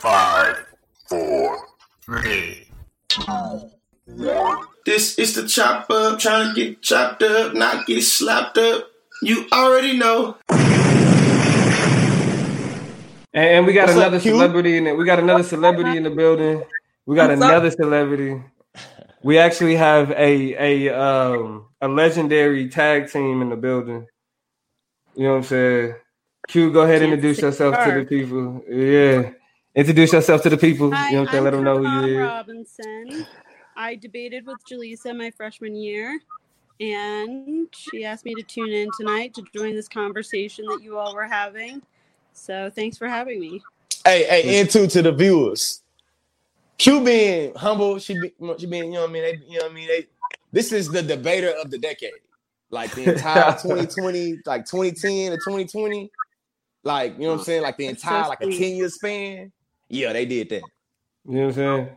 Five, four, three, two, one. This is the chop up, trying to get chopped up, not get slapped up. You already know. And, and we got What's another Q? celebrity in it. We got another celebrity in the building. We got What's up? another celebrity. We actually have a a um a legendary tag team in the building. You know what I'm saying? Q, go ahead and introduce yourself to the people. Yeah. Introduce yourself to the people. Hi, you know what I'm saying? Let them know who Siobhan you is. Robinson. I debated with Jyleesa my freshman year, and she asked me to tune in tonight to join this conversation that you all were having. So thanks for having me. Hey, hey, into to the viewers. Q being humble, she be, she being, you know what I mean? They, you know what I mean? They, this is the debater of the decade. Like the entire 2020, like 2010 to 2020. Like, you know what I'm saying? Like the That's so entire, like a 10 sweet. year span. Yeah, they did that. You know what I'm saying?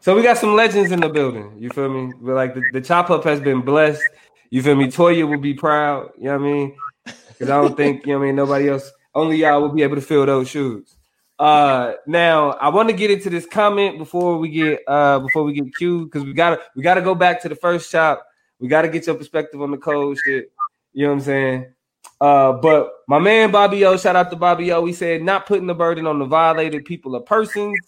So we got some legends in the building. You feel me? But like the, the chop up has been blessed. You feel me? Toya will be proud. You know what I mean? Because I don't think, you know what I mean, nobody else, only y'all will be able to fill those shoes. Uh now I want to get into this comment before we get uh before we get cued because we gotta we gotta go back to the first chop. We gotta get your perspective on the cold shit. You know what I'm saying? Uh, but my man Bobby O, shout out to Bobby O. He said not putting the burden on the violated people or persons,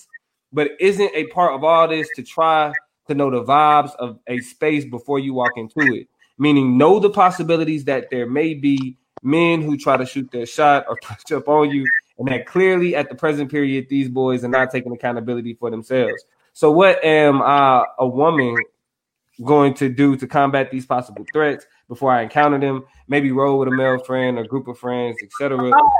but isn't a part of all this to try to know the vibes of a space before you walk into it. Meaning, know the possibilities that there may be men who try to shoot their shot or push up on you, and that clearly at the present period, these boys are not taking accountability for themselves. So, what am I, a woman, going to do to combat these possible threats before I encounter them? Maybe roll with a male friend or group of friends, etc. Oh,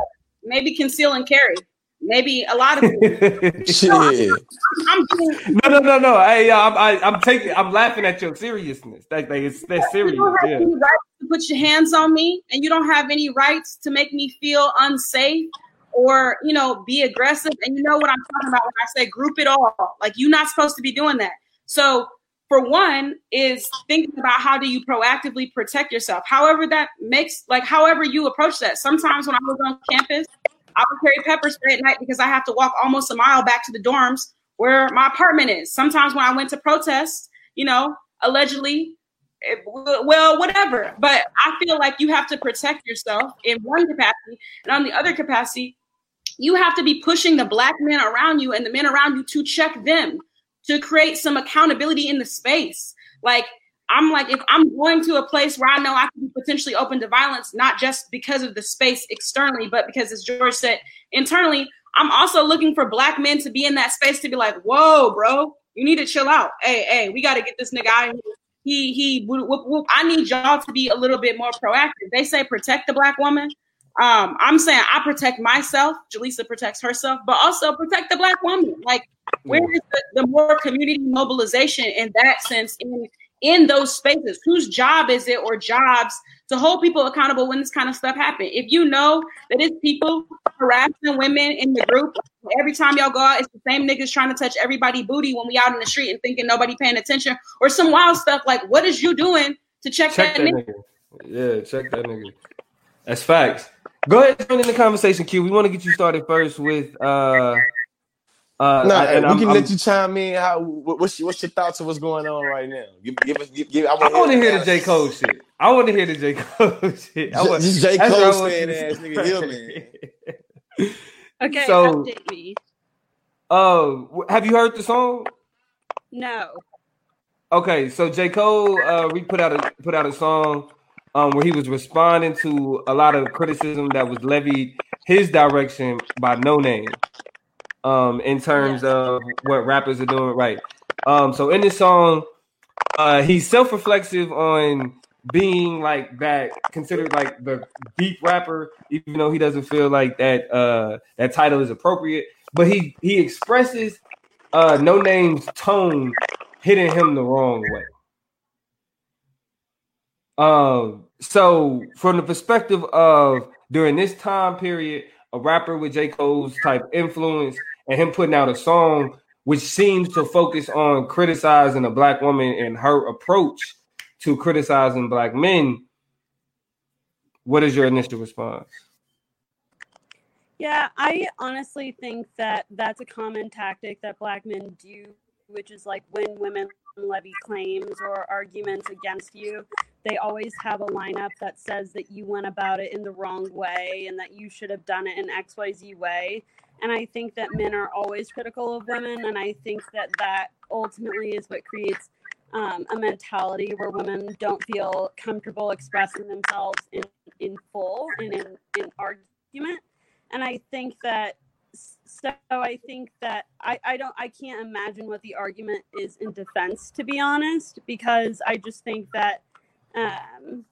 maybe conceal and carry. Maybe a lot of people. Shit. I'm doing No, no, no, no. Hey, yo, I'm, I, I'm taking, I'm laughing at your seriousness. That, like, it's that's You serious. don't have Yeah. any rights to put your hands on me, and you don't have any rights to make me feel unsafe or you know be aggressive. And you know what I'm talking about when I say group it all. Like you're not supposed to be doing that. So for one, is thinking about how do you proactively protect yourself. However that makes like however you approach that. Sometimes when I was on campus, I would carry pepper spray at night because I have to walk almost a mile back to the dorms where my apartment is. Sometimes when I went to protest, you know, allegedly eh, it- well, whatever. But I feel like you have to protect yourself in one capacity, and on the other capacity, you have to be pushing the black men around you and the men around you to check them to create some accountability in the space. Like I'm like, if I'm going to a place where I know I can be potentially open to violence, not just because of the space externally, but because, as George said, internally, I'm also looking for black men to be in that space to be like, whoa, bro, you need to chill out. Hey, hey, we got to get this nigga out of here. He, he, whoop, whoop. I need y'all to be a little bit more proactive. They say protect the black woman. Um, I'm saying I protect myself. Jyleesa protects herself, but also protect the black woman. Like, where is the, the more community mobilization in that sense in in those spaces? Whose job is it or jobs to hold people accountable when this kind of stuff happens? If you know that it's people harassing women in the group, every time y'all go out, it's the same niggas trying to touch everybody booty when we out in the street and thinking nobody paying attention, or some wild stuff like what is you doing to check, Check that, that nigga? nigga. Yeah, check that nigga. That's facts. Go ahead, join in the conversation, Q. We want to get you started first with uh uh Nah, and we I'm- can I'm- let you chime in. How what's your, what's your thoughts of what's going on right now? Give, give us give, give I I want to hear the J. Cole shit. I want to hear the J. Cole shit. I J- want, this J. that's what I Cole want fan ass nigga say. here, man. Okay, So- update me. Oh, w- have you heard the song? No. Okay, so J. Cole uh we put out a put out a song um where he was responding to a lot of criticism that was levied his direction by Noname. Um in terms of what rappers are doing right. Um so in this song uh he's self-reflexive on being like that considered like the deep rapper even though he doesn't feel like that uh that title is appropriate but he he expresses uh Noname's tone hitting him the wrong way um so from the perspective of during this time period a rapper with j. Cole's type influence and him putting out a song which seems to focus on criticizing a black woman and her approach to criticizing black men what is your initial response? Yeah, I honestly think that that's a common tactic that black men do, which is like when women levy claims or arguments against you, they always have a lineup that says that you went about it in the wrong way and that you should have done it in XYZ way. And I think that men are always critical of women. And I think that that ultimately is what creates um, a mentality where women don't feel comfortable expressing themselves in, in full and in, in argument and I think that so I think that I, I don't I can't imagine what the argument is in defense to be honest because I just think that um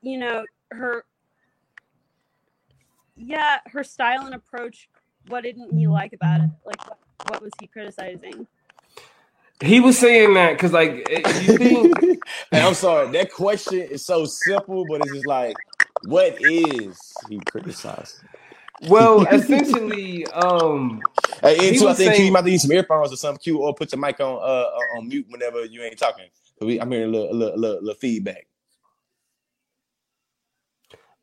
you know her yeah her style and approach what didn't he like about it like what, what was he criticizing he was saying that because like you think hey, I'm sorry that question is so simple but it's just like what is he criticizing? Well, essentially, um, hey, and too, I think saying, you might need some earphones or something cute, or put your mic on uh, on mute whenever you ain't talking. We, I'm hearing a little, a little, a little, a little feedback.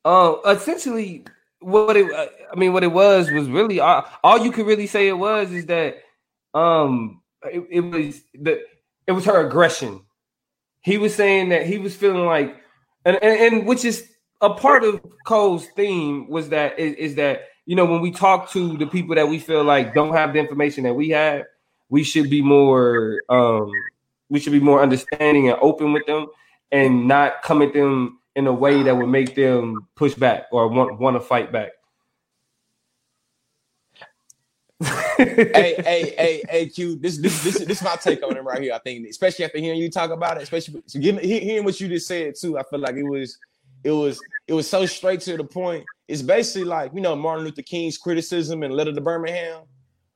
Uh, essentially, what it, uh, I mean, what it was was really all, all you could really say it was is that, um, it, it was the, it was her aggression. He was saying that he was feeling like, and, and, and which is a part of Cole's theme was that is, is, that you know when we talk to the people that we feel like don't have the information that we have, we should be more um we should be more understanding and open with them and not come at them in a way that would make them push back or want want to fight back. hey, hey, hey, hey, Q. This, this, this, this is my take on him right here. I think, especially after hearing you talk about it, especially so hearing what you just said too. I feel like it was it was it was so straight to the point. It's basically like you know Martin Luther King's criticism and Letter to Birmingham,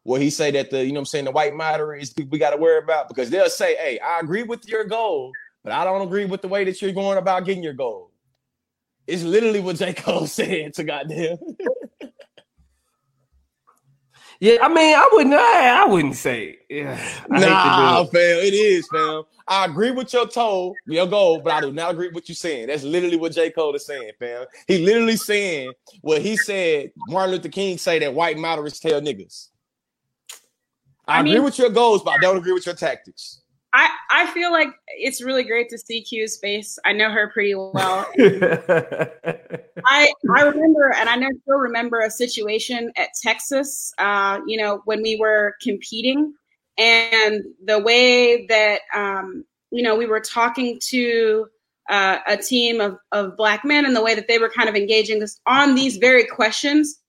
where he say that the you know I'm saying the white moderates we got to worry about because they'll say, "Hey, I agree with your goal, but I don't agree with the way that you're going about getting your goal." It's literally what J Cole said to goddamn. Yeah, I mean, I wouldn't. I, I wouldn't say. Yeah, I nah, fam, it is, fam. I agree with your toe, your goal, but I do not agree with what you're saying. That's literally what J. Cole is saying, fam. He literally saying what he said. Martin Luther King say that white moderates tell niggas. I, I agree mean, with your goals, but I don't agree with your tactics. I, I feel like it's really great to see Q's face. I know her pretty well. I I remember, and I know still remember a situation at Texas. Uh, you know, when we were competing, and the way that um, you know we were talking to uh, a team of of black men, and the way that they were kind of engaging us on these very questions,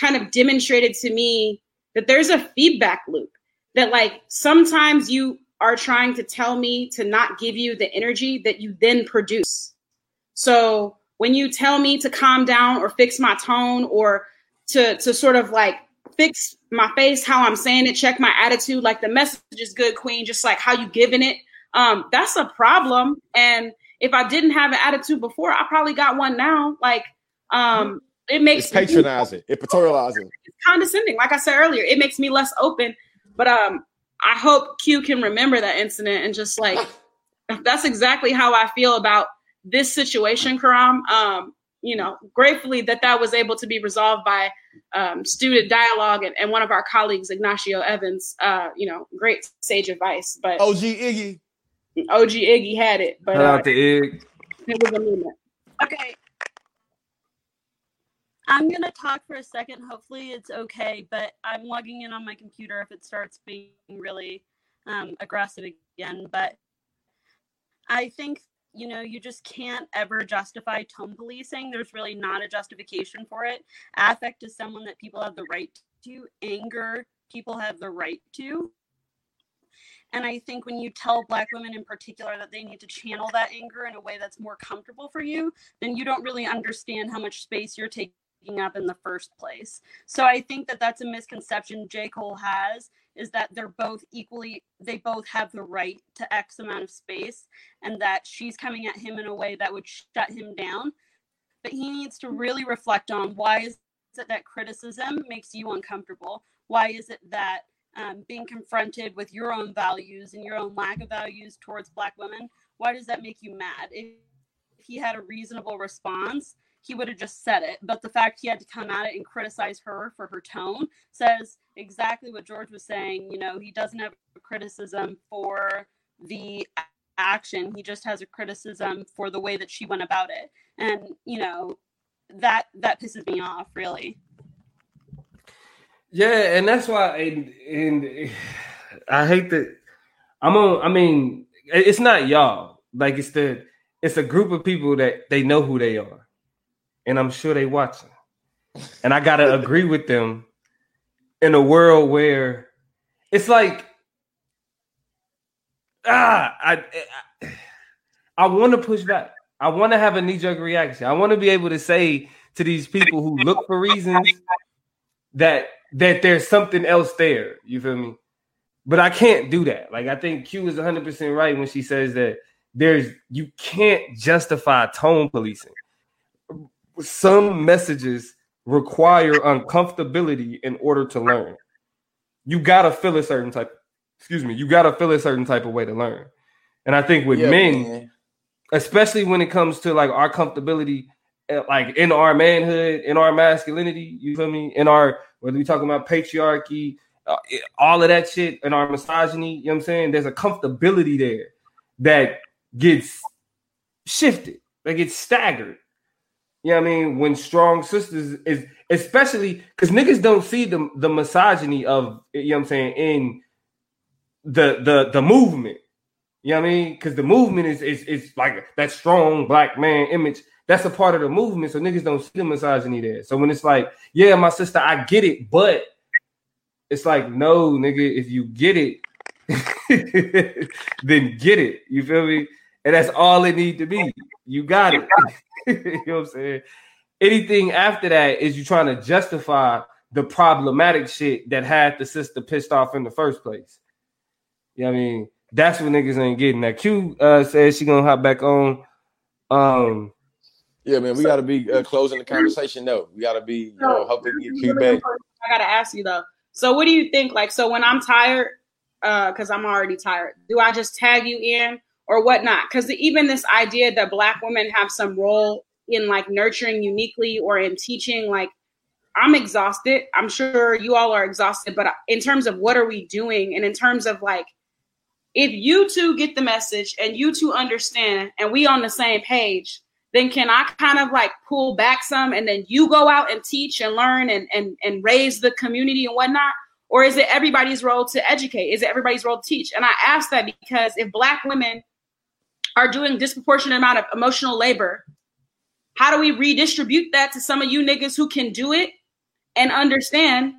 kind of demonstrated to me that there's a feedback loop. That like sometimes you are trying to tell me to not give you the energy that you then produce. So when you tell me to calm down or fix my tone or to to sort of like fix my face, how I'm saying it, check my attitude, like the message is good, queen, just like how you giving it. Um, that's a problem. And if I didn't have an attitude before, I probably got one now. Like, um, it makes it's patronizing, it paternalizing, it's condescending. Like I said earlier, it makes me less open. But um, I hope Q can remember that incident and just like that's exactly how I feel about this situation, Quaram. Um, you know, gratefully that that was able to be resolved by um, student dialogue and, and, one of our colleagues, Ignacio Evans. Uh, you know, great sage advice. But OG Iggy, OG Iggy had it. But Shout uh, out to Ig. It was a moment. Okay, I'm gonna talk for a second. Hopefully, it's okay. But I'm logging in on my computer if it starts being really um, aggressive again. But I think you know you just can't ever justify tone policing. There's really not a justification for it. Affect is someone that people have the right to. Anger, people have the right to. And I think when you tell Black women in particular that they need to channel that anger in a way that's more comfortable for you, then you don't really understand how much space you're taking up in the first place. So I think that that's a misconception J. Cole has is that they're both equally, they both have the right to X amount of space and that she's coming at him in a way that would shut him down. But he needs to really reflect on why is it that criticism makes you uncomfortable? Why is it that um, being confronted with your own values and your own lack of values towards Black women, why does that make you mad? If, if he had a reasonable response, he would have just said it. But the fact he had to come at it and criticize her for her tone says exactly what George was saying. You know, he doesn't have criticism for the action, he just has a criticism for the way that she went about it. And, you know, that that pisses me off really. Yeah, and that's why and, and I hate that I'm on I mean, it's not y'all. Like it's the it's a group of people that they know who they are and I'm sure they watching. And I gotta agree with them in a world where it's like ah, I I, I want to push back. I want to have a knee jerk reaction. I want to be able to say to these people who look for reasons that that there's something else there. You feel me? But I can't do that. Like I think Q is 100 percent right when she says that there's you can't justify tone policing some messages require uncomfortability in order to learn. You gotta feel a certain type. Excuse me. You gotta feel a certain type of way to learn. And I think with yeah, men, man. especially when it comes to like our comfortability, eh, like in our manhood, in our masculinity, you feel me? In our whether we talking about patriarchy, uh, all of that shit, in our misogyny, you know what I'm saying? There's a comfortability there that gets shifted, that gets staggered. You know what I mean? When strong sisters is especially because niggas don't see the the misogyny of you know what I'm saying in the the the movement. You know what I mean? Because the movement is is is like that strong black man image. That's a part of the movement. So niggas don't see the misogyny there. So when it's like, yeah, my sister, I get it, but it's like, no, nigga, if you get it, then get it. You feel me? And that's all it need to be. You got it. you know what I'm saying? Anything after that is you trying to justify the problematic shit that had the sister pissed off in the first place. You know what I mean? That's what niggas ain't getting. That Q uh, says she gonna hop back on. Um, yeah, man, we gotta be uh, closing the conversation though. We gotta be, you know, hoping to get Q back. I gotta ask you though. So, what do you think? Like, so when I'm tired, uh, because I'm already tired, do I just tag you in, or whatnot. Because even this idea that Black women have some role in like nurturing uniquely or in teaching, like I'm exhausted. I'm sure you all are exhausted, but uh, in terms of what are we doing, and in terms of like, if you two get the message and you two understand, and we on the same page, then can I kind of like pull back some, and then you go out and teach and learn and and and raise the community and whatnot? Or is it everybody's role to educate? Is it everybody's role to teach? And I ask that because if Black women are doing disproportionate amount of emotional labor. How do we redistribute that to some of you niggas who can do it and understand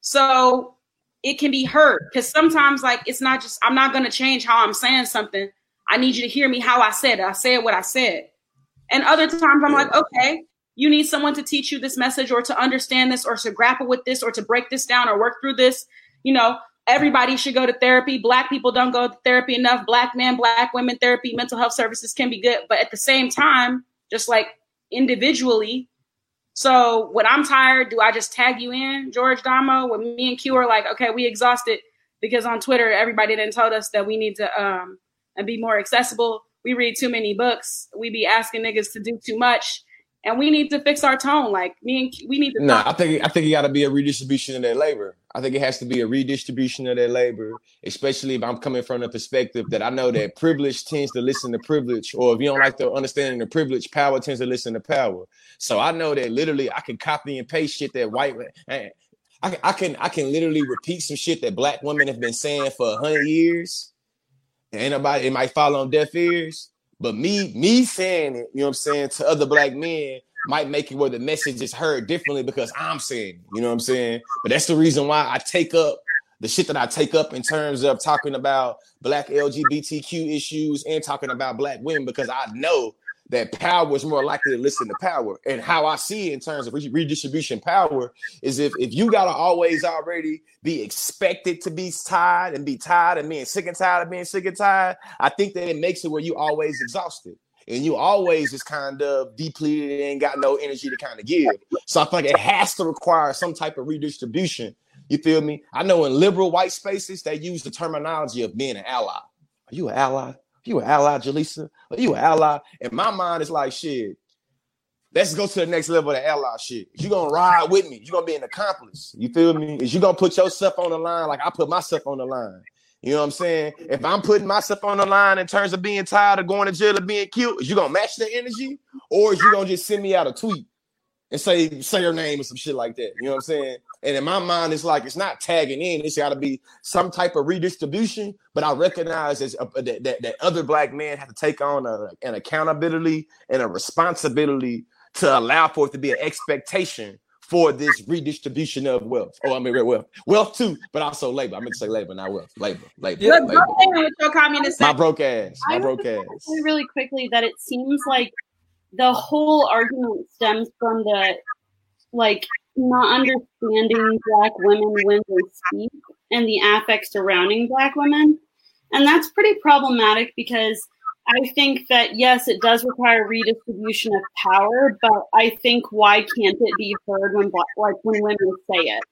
so it can be heard? Because sometimes, like, it's not just, I'm not going to change how I'm saying something. I need you to hear me how I said it. I said what I said. And other times, I'm like, okay, you need someone to teach you this message or to understand this or to grapple with this or to break this down or work through this. You know, everybody should go to therapy. Black people don't go to therapy enough. Black men, black women therapy, mental health services can be good. But at the same time, just like individually. So when I'm tired, do I just tag you in, George Damo? When me and Q are like, okay, we exhausted because on Twitter everybody then told us that we need to um and be more accessible. We read too many books. We be asking niggas to do too much and we need to fix our tone. Like me and we need to. No, nah, I think I think it got to be a redistribution of that labor. I think it has to be a redistribution of that labor, especially if I'm coming from the perspective that I know that privilege tends to listen to privilege, or if you don't like the understanding of privilege, power tends to listen to power. So I know that literally I can copy and paste shit that white. Eh, I, can I can I can literally repeat some shit that black women have been saying for a hundred years. And anybody it might fall on deaf ears. But me, me saying it, you know what I'm saying, to other black men might make it where the message is heard differently because I'm saying, you know what I'm saying? But that's the reason why I take up the shit that I take up in terms of talking about black LGBTQ issues and talking about black women because I know that power is more likely to listen to power. And how I see it in terms of redistribution power is if, if you gotta always already be expected to be tired and be tired and being sick and tired of being sick and tired, I think that it makes it where you always exhausted. And you always just kind of depleted and got no energy to kind of give. So I feel like it has to require some type of redistribution. You feel me? I know in liberal white spaces, they use the terminology of being an ally. Are you an ally? You an ally, Jyleesa? Are you an ally? In my mind, it's like shit. let's go to the next level of ally shit. You gonna ride with me? You gonna be an accomplice? You feel me? Is you gonna put yourself on the line like I put myself on the line? You know what I'm saying? If I'm putting myself on the line in terms of being tired of going to jail or being killed, is you gonna match the energy, or is you gonna just send me out a tweet and say say her name or some shit like that? You know what I'm saying? And in my mind, it's like it's not tagging in. It's got to be some type of redistribution. But I recognize as a, that, that, that other black men have to take on a, an accountability and a responsibility to allow for it to be an expectation for this redistribution of wealth. Oh, I mean wealth, wealth too, but also labor. I meant to say labor, not wealth. Labor, labor. Look, labor. with your communist My broke ass. My I broke ass. really quickly that it seems like the whole argument stems from the like not understanding black women when they speak and the affect surrounding black women. And that's pretty problematic because I think that yes, it does require redistribution of power, but I think why can't it be heard when black, like when women say it?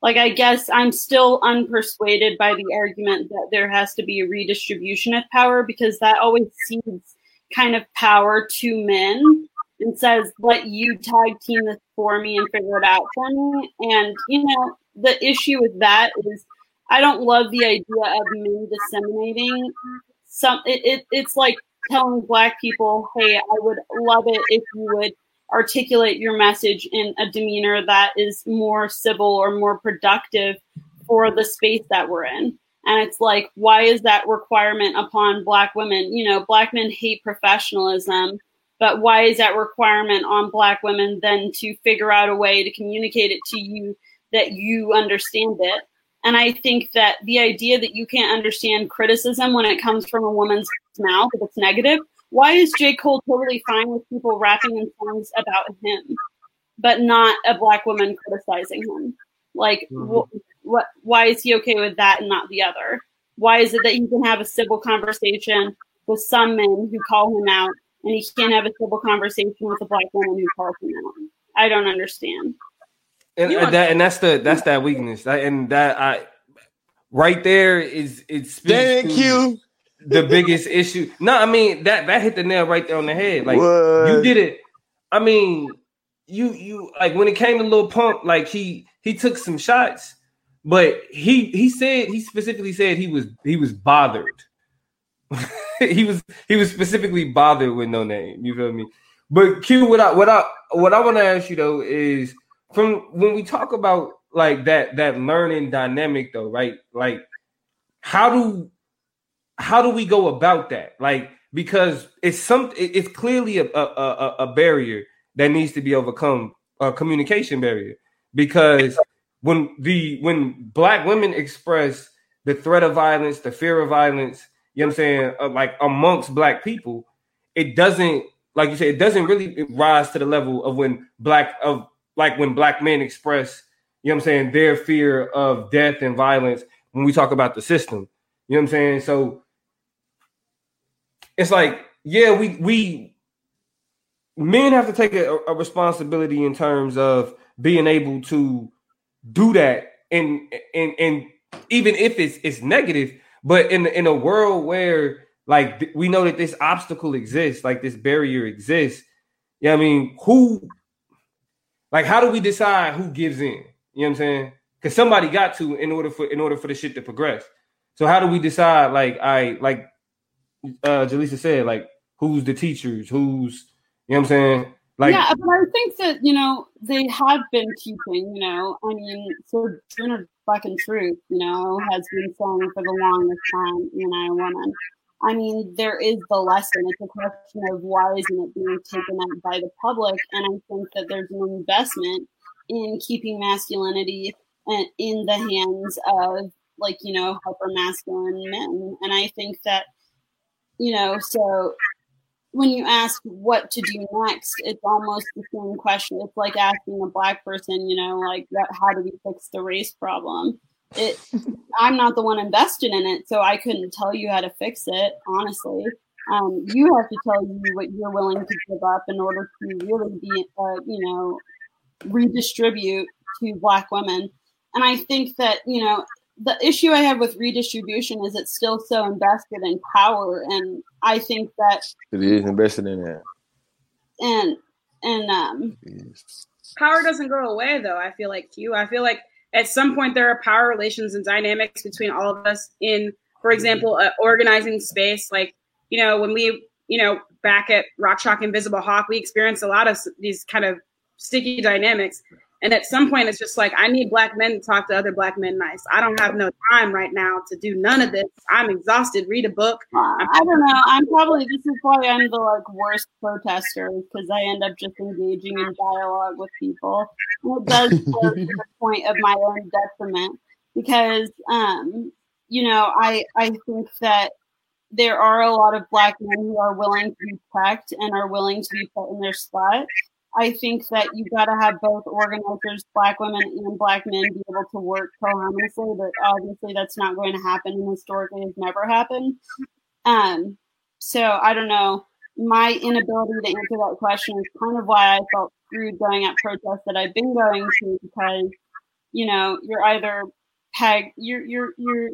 Like I guess I'm still unpersuaded by the argument that there has to be a redistribution of power because that always cedes kind of power to men and says, let you tag team this for me and figure it out for me. And, you know, the issue with that is I don't love the idea of men disseminating some, it, it, it's like telling black people, hey, I would love it if you would articulate your message in a demeanor that is more civil or more productive for the space that we're in. And it's like, why is that requirement upon black women? You know, black men hate professionalism, but why is that requirement on black women then to figure out a way to communicate it to you that you understand it? And I think that the idea that you can't understand criticism when it comes from a woman's mouth, if it's negative, why is J. Cole totally fine with people rapping in songs about him, but not a black woman criticizing him? Like, Mhm. wh- what? Why is he okay with that and not the other? Why is it that you can have a civil conversation with some men who call him out, and he can't have a civil conversation with a black woman who calls him out? I don't understand. and, You and that and that's the that's that weakness That- and that i right there is it speaks Thank to you. the biggest issue no i mean that that hit the nail right there on the head like What? you did it i mean you you like when it came to Lil Pump, like he he took some shots, but he he said he specifically said he was he was bothered. he was he was specifically bothered with Noname. You feel me? But Q, what I what I what I want to ask you though is from when we talk about like that that learning dynamic though, right? Like how do how do we go about that? Like because it's some it's clearly a a, a, barrier that needs to be overcome, a communication barrier. Because when the when black women express the threat of violence, the fear of violence, you know what I'm saying, uh, like amongst black people, it doesn't like you said, it doesn't really rise to the level of when black of like when black men express, you know what I'm saying, their fear of death and violence when we talk about the system. You know what I'm saying? So it's like, yeah, we we men have to take a, a responsibility in terms of being able to do that and and and even if it's it's negative, but in in a world where like th- we know that this obstacle exists, like this barrier exists. Yeah, I mean, who like how do we decide who gives in? You know what I'm saying? Because somebody got to in order for in order for the shit to progress. So how do we decide? Like I like uh Jyleesa said, like who's the teachers, who's you know what I'm saying? Like yeah, but I think that you know they have been teaching. You know, I mean, so Junior fucking truth, you know, has been saying for the longest time, you know, woman. I mean, there is the lesson. It's a question of why isn't it being taken up by the public? And I think that there's an investment in keeping masculinity in in the hands of like you know hyper masculine men. And I think that you know, so when you ask what to do next, it's almost the same question. It's like asking a black person, you know, like that, how do we fix the race problem? It, I'm not the one invested in it, so I couldn't tell you how to fix it. Honestly, um, you have to tell you what you're willing to give up in order to really be, uh, you know, redistribute to black women. And I think that you know the issue I have with redistribution is it's still so invested in power, and I think that It is invested in that. and and um, power doesn't go away though. I feel like you. I feel like at some point there are power relations and dynamics between all of us in, for example, uh, organizing space. Like you know when we you know back at Rock Chalk Invisible Hawk, we experienced a lot of these kind of sticky dynamics. And at some point, it's just like, I need black men to talk to other black men nice. I don't have no time right now to do none of this. I'm exhausted. Read a book. Uh, I don't know. I'm probably, this is why I'm the like worst protester because I end up just engaging in dialogue with people. And it does go to the point of my own detriment because, um, you know, I, I think that there are a lot of black men who are willing to be checked and are willing to be put in their spot. I think that you got to have both organizers, black women and black men, be able to work co-harmoniously. But obviously, that's not going to happen, and historically has never happened. Um, so I don't know. My inability to answer that question is kind of why I felt screwed going at protests that I've been going to because you know you're either peg you're you're you're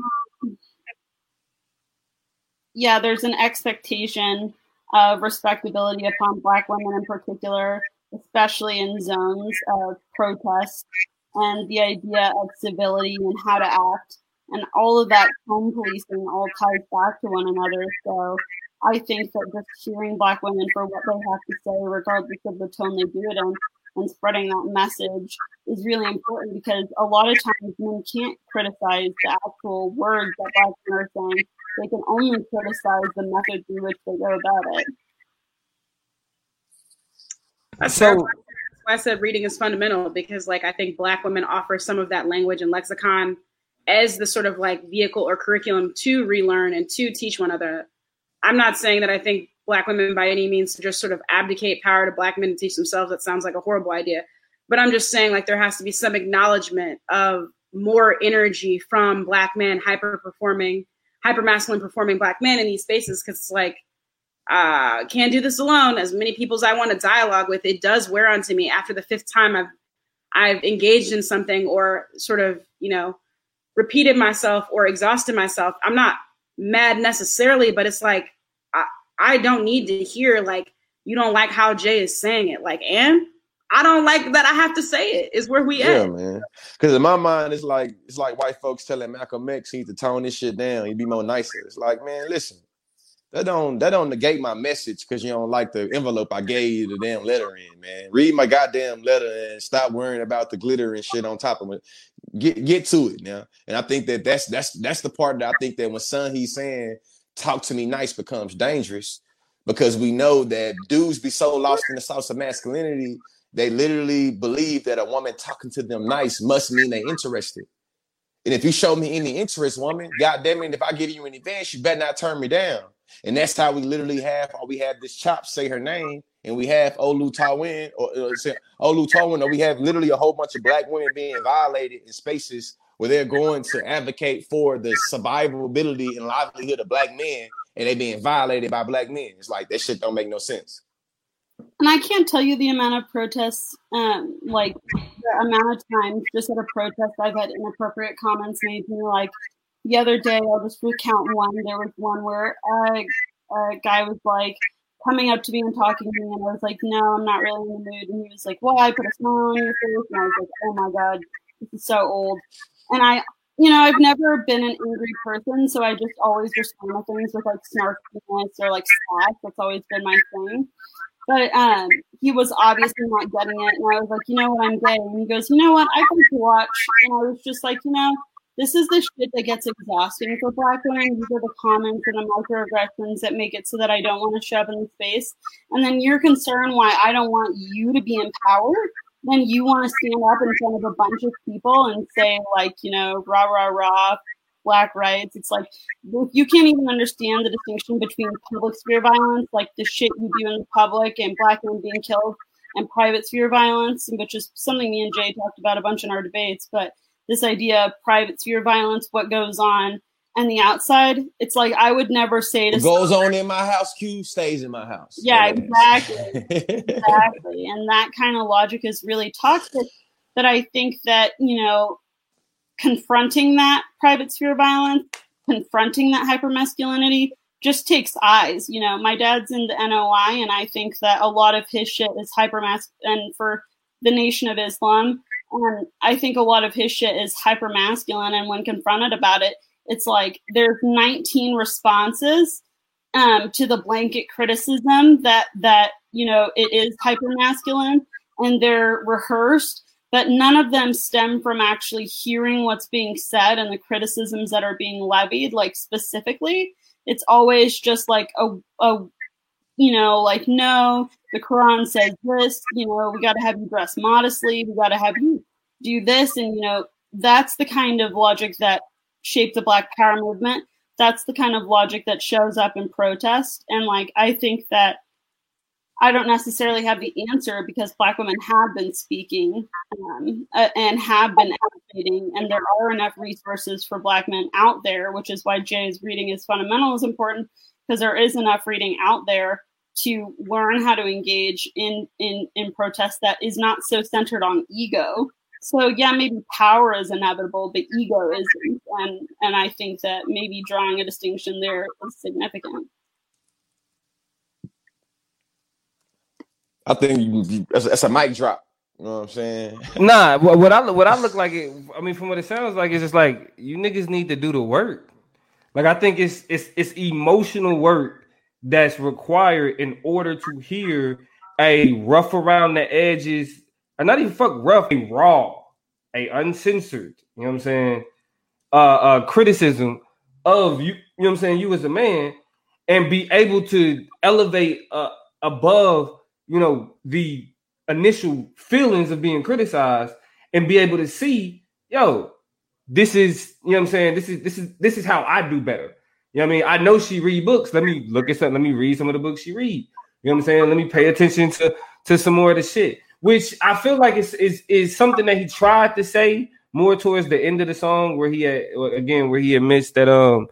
yeah there's an expectation of respectability upon black women in particular especially in zones of protest, and the idea of civility and how to act, and all of that tone policing all ties back to one another. So I think that just hearing Black women for what they have to say, regardless of the tone they do it in, and spreading that message is really important because a lot of times men can't criticize the actual words that Black men are saying. They can only criticize the method through which they go about it. That's so I said reading is fundamental because like I think black women offer some of that language and lexicon as the sort of like vehicle or curriculum to relearn and to teach one another. I'm not saying that I think black women by any means to just sort of abdicate power to black men to teach themselves. That sounds like a horrible idea. But I'm just saying like there has to be some acknowledgement of more energy from black men hyper performing, hyper masculine performing black men in these spaces because it's like uh, can't do this alone. As many people as I want to dialogue with, it does wear onto me after the fifth time I've I've engaged in something or sort of you know repeated myself or exhausted myself. I'm not mad necessarily, but it's like I, I don't need to hear like you don't like how Jay is saying it. Like, and I don't like that I have to say it. Is where we yeah, at. man. Because in my mind, it's like it's like white folks telling Malcolm X he need to tone this shit down. He'd be more nicer. It's like, man, listen, that don't that don't negate my message because you don't like the envelope I gave you the damn letter in, man. Read my goddamn letter and stop worrying about the glitter and shit on top of it. Get get to it now. And I think that that's that's that's the part that I think that when son he's saying talk to me nice becomes dangerous because we know that dudes be so lost in the sauce of masculinity they literally believe that a woman talking to them nice must mean they interested. And if you show me any interest, woman, God damn it, if I give you an advance, you better not turn me down. And that's how we literally have, or we have this chop say her name, and we have Oluwatoyin, or uh, say Oluwatoyin, or we have literally a whole bunch of black women being violated in spaces where they're going to advocate for the survivability and livelihood of black men, and they being violated by black men. It's like that shit don't make no sense. And I can't tell you the amount of protests, um, like the amount of times just at a protest I've had inappropriate comments made to me, like the other day, I'll just recount one. There was one where a, a guy was like coming up to me and talking to me, and I was like, "No, I'm not really in the mood." And he was like, "Why?" Put a smile on your face, and I was like, "Oh my god, this is so old." And I, you know, I've never been an angry person, so I just always respond to things with like snarkiness or like sass. That's always been my thing. But um, he was obviously not getting it, and I was like, "You know what? I'm gay." And he goes, "You know what? I can watch." And I was just like, "You know." This is the shit that gets exhausting for black women. These are the comments and the microaggressions that make it so that I don't want to shove in the face. And then you're concerned why I don't want you to be empowered. Then you want to stand up in front of a bunch of people and say, like, you know, rah, rah, rah, black rights. It's like you can't even understand the distinction between public sphere violence, like the shit you do in the public, and black men being killed, and private sphere violence, which is something me and Jay talked about a bunch in our debates. But this idea of private sphere violence, what goes on, and the outside. It's like I would never say to goes someone, on in my house, Q stays in my house. Yeah, exactly, exactly, and that kind of logic is really toxic. But I think that you know, confronting that private sphere violence, confronting that hypermasculinity, just takes eyes. You know, my dad's in the NOI, and I think that a lot of his shit is hypermass. And for the Nation of Islam, and I think a lot of his shit is hyper masculine. And when confronted about it, it's like there's 19 responses um, to the blanket criticism that that you know it is hyper masculine, and they're rehearsed but none of them stem from actually hearing what's being said and the criticisms that are being levied like specifically it's always just like a, a you know like no the quran says this you know we got to have you dress modestly we got to have you do this and you know that's the kind of logic that shaped the black power movement. That's the kind of logic that shows up in protest and like i think that I don't necessarily have the answer because Black women have been speaking um, uh, and have been advocating, and there are enough resources for Black men out there, which is why Jay's reading is fundamental is important because there is enough reading out there to learn how to engage in in in protest that is not so centered on ego. So yeah, maybe power is inevitable, but ego isn't, and and I think that maybe drawing a distinction there is significant. I think you, that's, that's, a mic drop. You know what I'm saying? Nah, what I what I look like it. I mean, from what it sounds like, it's just like you niggas need to do the work. Like I think it's it's it's emotional work that's required in order to hear a rough around the edges, or not even fuck rough, a raw, a uncensored. You know what I'm saying? Uh, uh, criticism of you. You know what I'm saying? You as a man, and be able to elevate uh, above you know, the initial feelings of being criticized and be able to see, yo, this is, you know what I'm saying? This is this is this is how I do better. Know what I mean? I know she read books. Let me look at something. Let me read some of the books she read. You know what I'm saying? Let me pay attention to to some more of the shit. Which I feel like is is is something that he tried to say more towards the end of the song, where he had again where he admits that um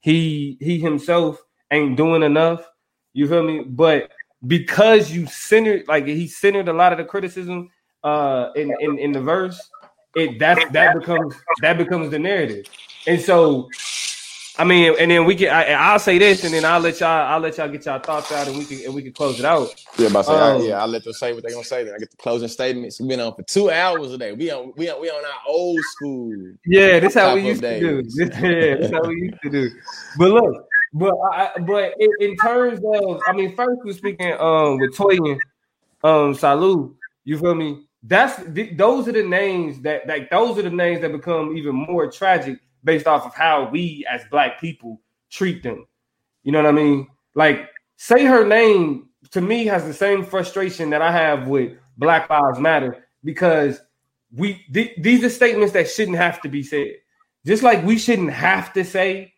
he he himself ain't doing enough. You feel me? But because you centered like he centered a lot of the criticism uh in in, in the verse it that that becomes that becomes the narrative and so I mean, and then we can. I, will say this, and then I'll let y'all. I'll let y'all get y'all thoughts out, and we can and we can close it out. Yeah, about say, um, I, yeah. I'll let them say what they're gonna say. Then I get the closing statements. We've been on for two hours a day. We on we on we on our old school. Yeah, this how we used to do. This, yeah, this how we used to do. But look, but I, but in, in, terms of, I mean, first we're speaking um with Toyin, um Salau. You feel me? That's th- those are the names that like those are the names that become even more tragic based off of how we as black people treat them. You know what I mean? Like say her name to me has the same frustration that I have with Black Lives Matter because we th- these are statements that shouldn't have to be said. Just like we shouldn't have to say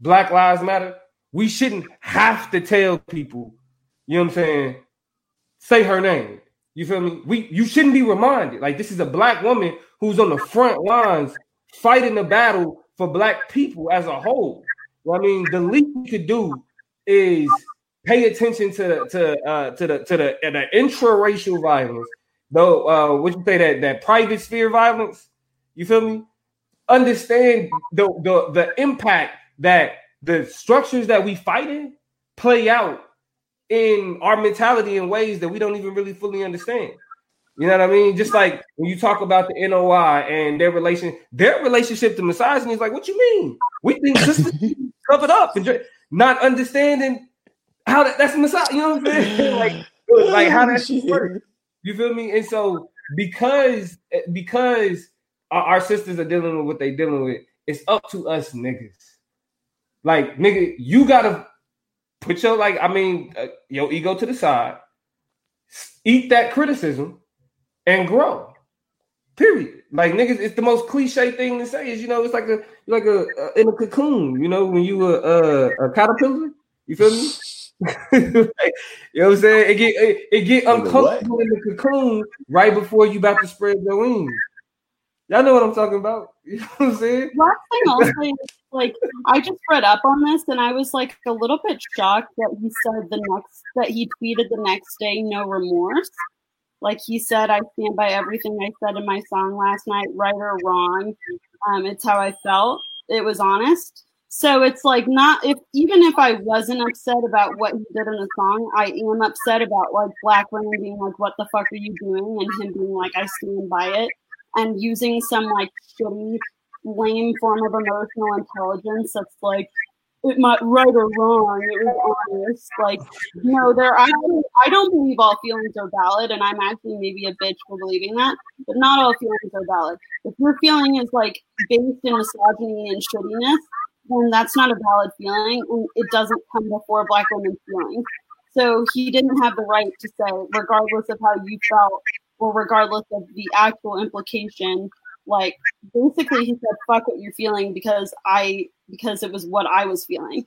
Black Lives Matter, we shouldn't have to tell people, you know what I'm saying, say her name. You feel me? We you shouldn't be reminded. Like this is a black woman who's on the front lines fighting the battle for black people as a whole. I mean, the least we could do is pay attention to to uh, to the to the, the intra-racial violence, though. Uh, what you say that that private sphere violence? You feel me? Understand the the the impact that the structures that we fight in play out in our mentality in ways that we don't even really fully understand. You know what I mean? Just like when you talk about the NOI and their relation, their relationship to misogyny is like, what you mean? We think sisters covered up and not understanding how that, that's misogyny. You know what I'm saying? like, like how that works. You feel me? And so because because our, our sisters are dealing with what they dealing with, it's up to us niggas like, nigga, you gotta put your like, I mean, uh, your ego to the side, eat that criticism, and grow. Period. Like niggas, it's the most cliche thing to say. Is you know, it's like a like a, a in a cocoon. You know, when you were a, a caterpillar. You feel me? you know what I'm saying? It get it, it get uncomfortable in the cocoon right before you about to spread your wings. Y'all know what I'm talking about. You know what I'm saying? Last thing I'll say like I just read up on this and I was like a little bit shocked that he said the next that he tweeted the next day no remorse. Like he said, I stand by everything I said in my song last night, right or wrong. Um, it's how I felt. It was honest. So it's like not if even if I wasn't upset about what he did in the song, I am upset about like black women being like, "What the fuck are you doing?" and him being like, "I stand by it," and using some like shitty, lame form of emotional intelligence that's like, it might right or wrong. It was honest. Like, no, there. I don't, I don't believe all feelings are valid, and I'm actually maybe a bitch for believing that. But not all feelings are valid. If your feeling is like based in misogyny and shittiness, then that's not a valid feeling, and it doesn't come before black women's feelings. So he didn't have the right to say, regardless of how you felt, or regardless of the actual implication. Like basically, he said, "Fuck what you're feeling," because I because it was what I was feeling.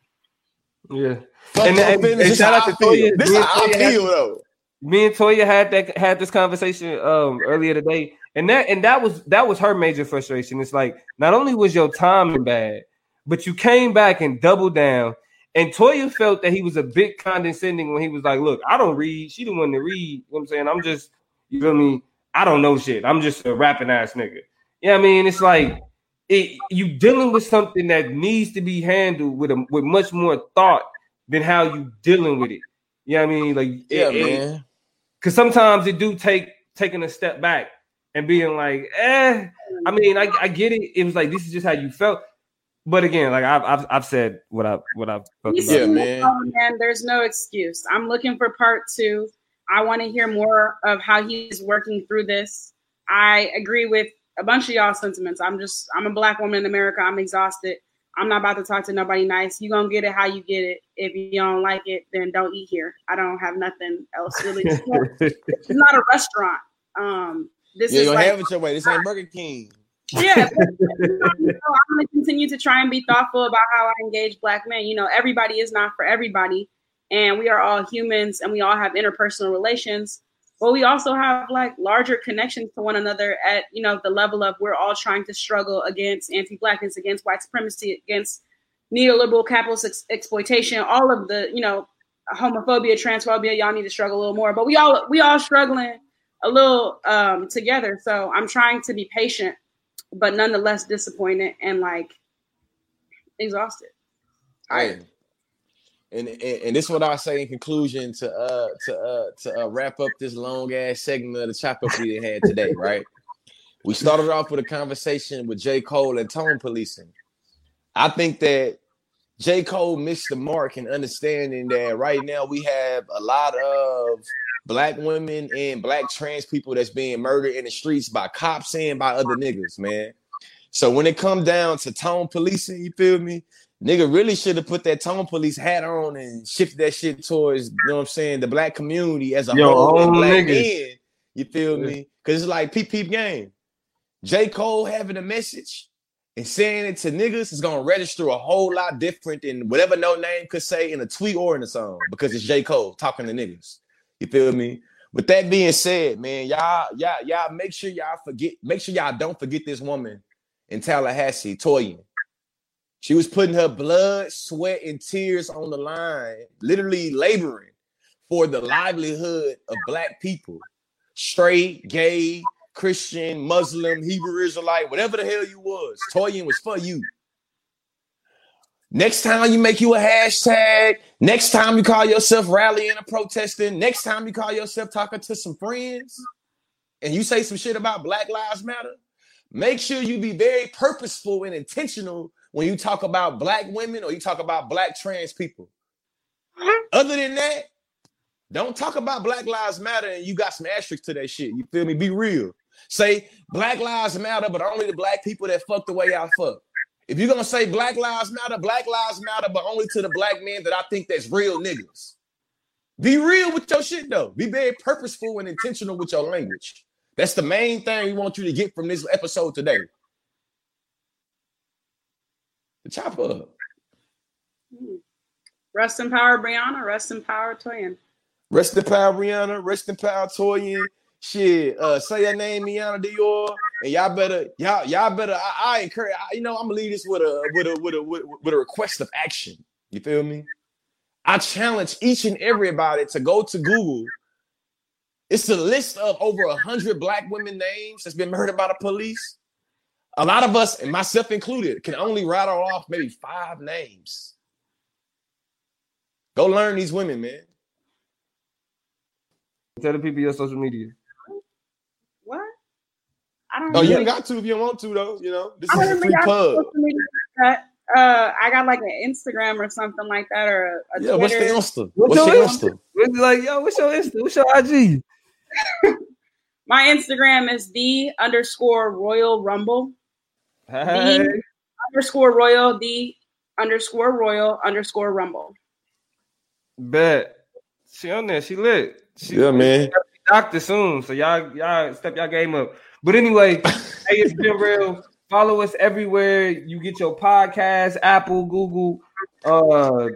Yeah, Fuck And- your and- and shout out to. Toya. This Me and how I Toya had- feel though. me and Toya had that had this conversation um earlier today, and that and that was that was her major frustration. It's like not only was your timing bad, but you came back and doubled down. And Toya felt that he was a bit condescending when he was like, "Look, I don't read. She the one to read. You know what I'm saying? I'm just, you feel me? I don't know shit. I'm just a rapping ass nigga. Yeah, I mean, it's like it, you dealing with something that needs to be handled with a, with much more thought than how you dealing with it. You know what I mean? Like, Yeah, it- it- man. because sometimes it do take taking a step back and being like, eh. I mean, I, I get it. It was like this is just how you felt. But again, like I've I've, I've said what I what I've felt He's about. Yeah, man. "Oh, man, there's no excuse. I'm looking for part two. I want to hear more of how he's working through this. I agree with a bunch of y'all sentiments. I'm just, I'm a black woman in America. I'm exhausted. I'm not about to talk to nobody nice. You gonna get it how you get it. If you don't like it, then don't eat here. I don't have nothing else really. it's not a restaurant. Um, this Yeah, is you gonna like have it your way. This ain't Burger King. yeah, but, you know, I'm going to continue to try and be thoughtful about how I engage Black men. You know, everybody is not for everybody, and we are all humans, and we all have interpersonal relations. But we also have like larger connections to one another at you know the level of we're all trying to struggle against anti-blackness, against white supremacy, against neoliberal capitalist ex- exploitation, all of the you know homophobia, transphobia. Y'all need to struggle a little more, but we all we all struggling a little um, together. So I'm trying to be patient but nonetheless disappointed and like exhausted. Hey, and, and and this is what I say in conclusion to uh to uh to uh, wrap up this long ass segment of the chop up we had today, right? We started off with a conversation with J. Cole and tone policing. I think that J. Cole missed the mark in understanding that right now we have a lot of black women and black trans people that's being murdered in the streets by cops and by other niggas, man. So when it come down to tone policing, you feel me? Nigga really should have put that tone police hat on and shifted that shit towards, you know what I'm saying, the black community as a Your whole, black men. You feel me? Because it's like peep peep game. J. Cole having a message and saying it to niggas is gonna register a whole lot different than whatever Noname could say in a tweet or in a song because it's J. Cole talking to niggas. You feel me? With that being said, man, y'all, y'all, y'all make sure y'all forget, make sure y'all don't forget this woman in Tallahassee, Toyin. She was putting her blood, sweat, and tears on the line, literally laboring for the livelihood of black people. Straight, gay, Christian, Muslim, Hebrew Israelite, whatever the hell you was. Toyin was for you. Next time you make you a hashtag, next time you call yourself rallying or protesting, next time you call yourself talking to some friends, and you say some shit about Black Lives Matter, make sure you be very purposeful and intentional when you talk about black women or you talk about black trans people. Other than that, don't talk about Black Lives Matter and you got some asterisks to that shit. You feel me? Be real. Say Black Lives Matter, but only the black people that fuck the way y'all fuck. If you're gonna say Black Lives Matter, Black Lives Matter, but only to the black men that I think that's real niggas. Be real with your shit though. Be very purposeful and intentional with your language. That's the main thing we want you to get from this episode today. The chop up. Hmm. Rest in power, Breonna. Rest in power, Toyin. Rest in power, Breonna. Rest in power, Toyin. Shit, uh, say your name, Rihanna Dior, and y'all better, y'all, y'all better. I, I encourage. I, you know, I'm gonna leave this with a, with a, with a, with, with a request of action. You feel me? I challenge each and everybody to go to Google. It's a list of over a hundred black women names that's been murdered by the police. A lot of us, and myself included, can only rattle off maybe five names. Go learn these women, man. Tell the people your social media. What? I don't. Oh, you really- ain't got to if you don't want to, though. You know, this I is a free got plug. social media like. Uh, I got like an Instagram or something like that, or a, a Yeah, what's the Insta? What's What's your your Insta? Insta? It's like, yo, what's your Insta? What's your IG? My Instagram is the underscore Royal Rumble. Hey. The underscore Royal the underscore Royal underscore Rumble. Bet. She on there. She lit. She Yeah, man. doctor soon. So y'all, y'all step y'all game up. But anyway, hey, it's been real. Follow us everywhere you get your podcast, Apple, Google, uh,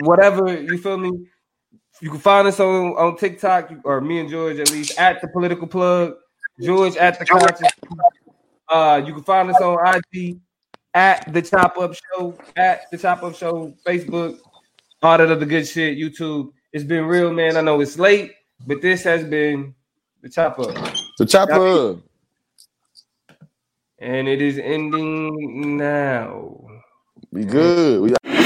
whatever. You feel me? You can find us on, on TikTok or me and George at least at the political plug. George at the conscious. Uh, you can find us on IG at the Chop Up Show, at the Chop Up Show, Facebook, all that other good shit, YouTube. It's been real, man. I know it's late, but this has been the Chop Up. The chopper. up. And it is ending now. We good. We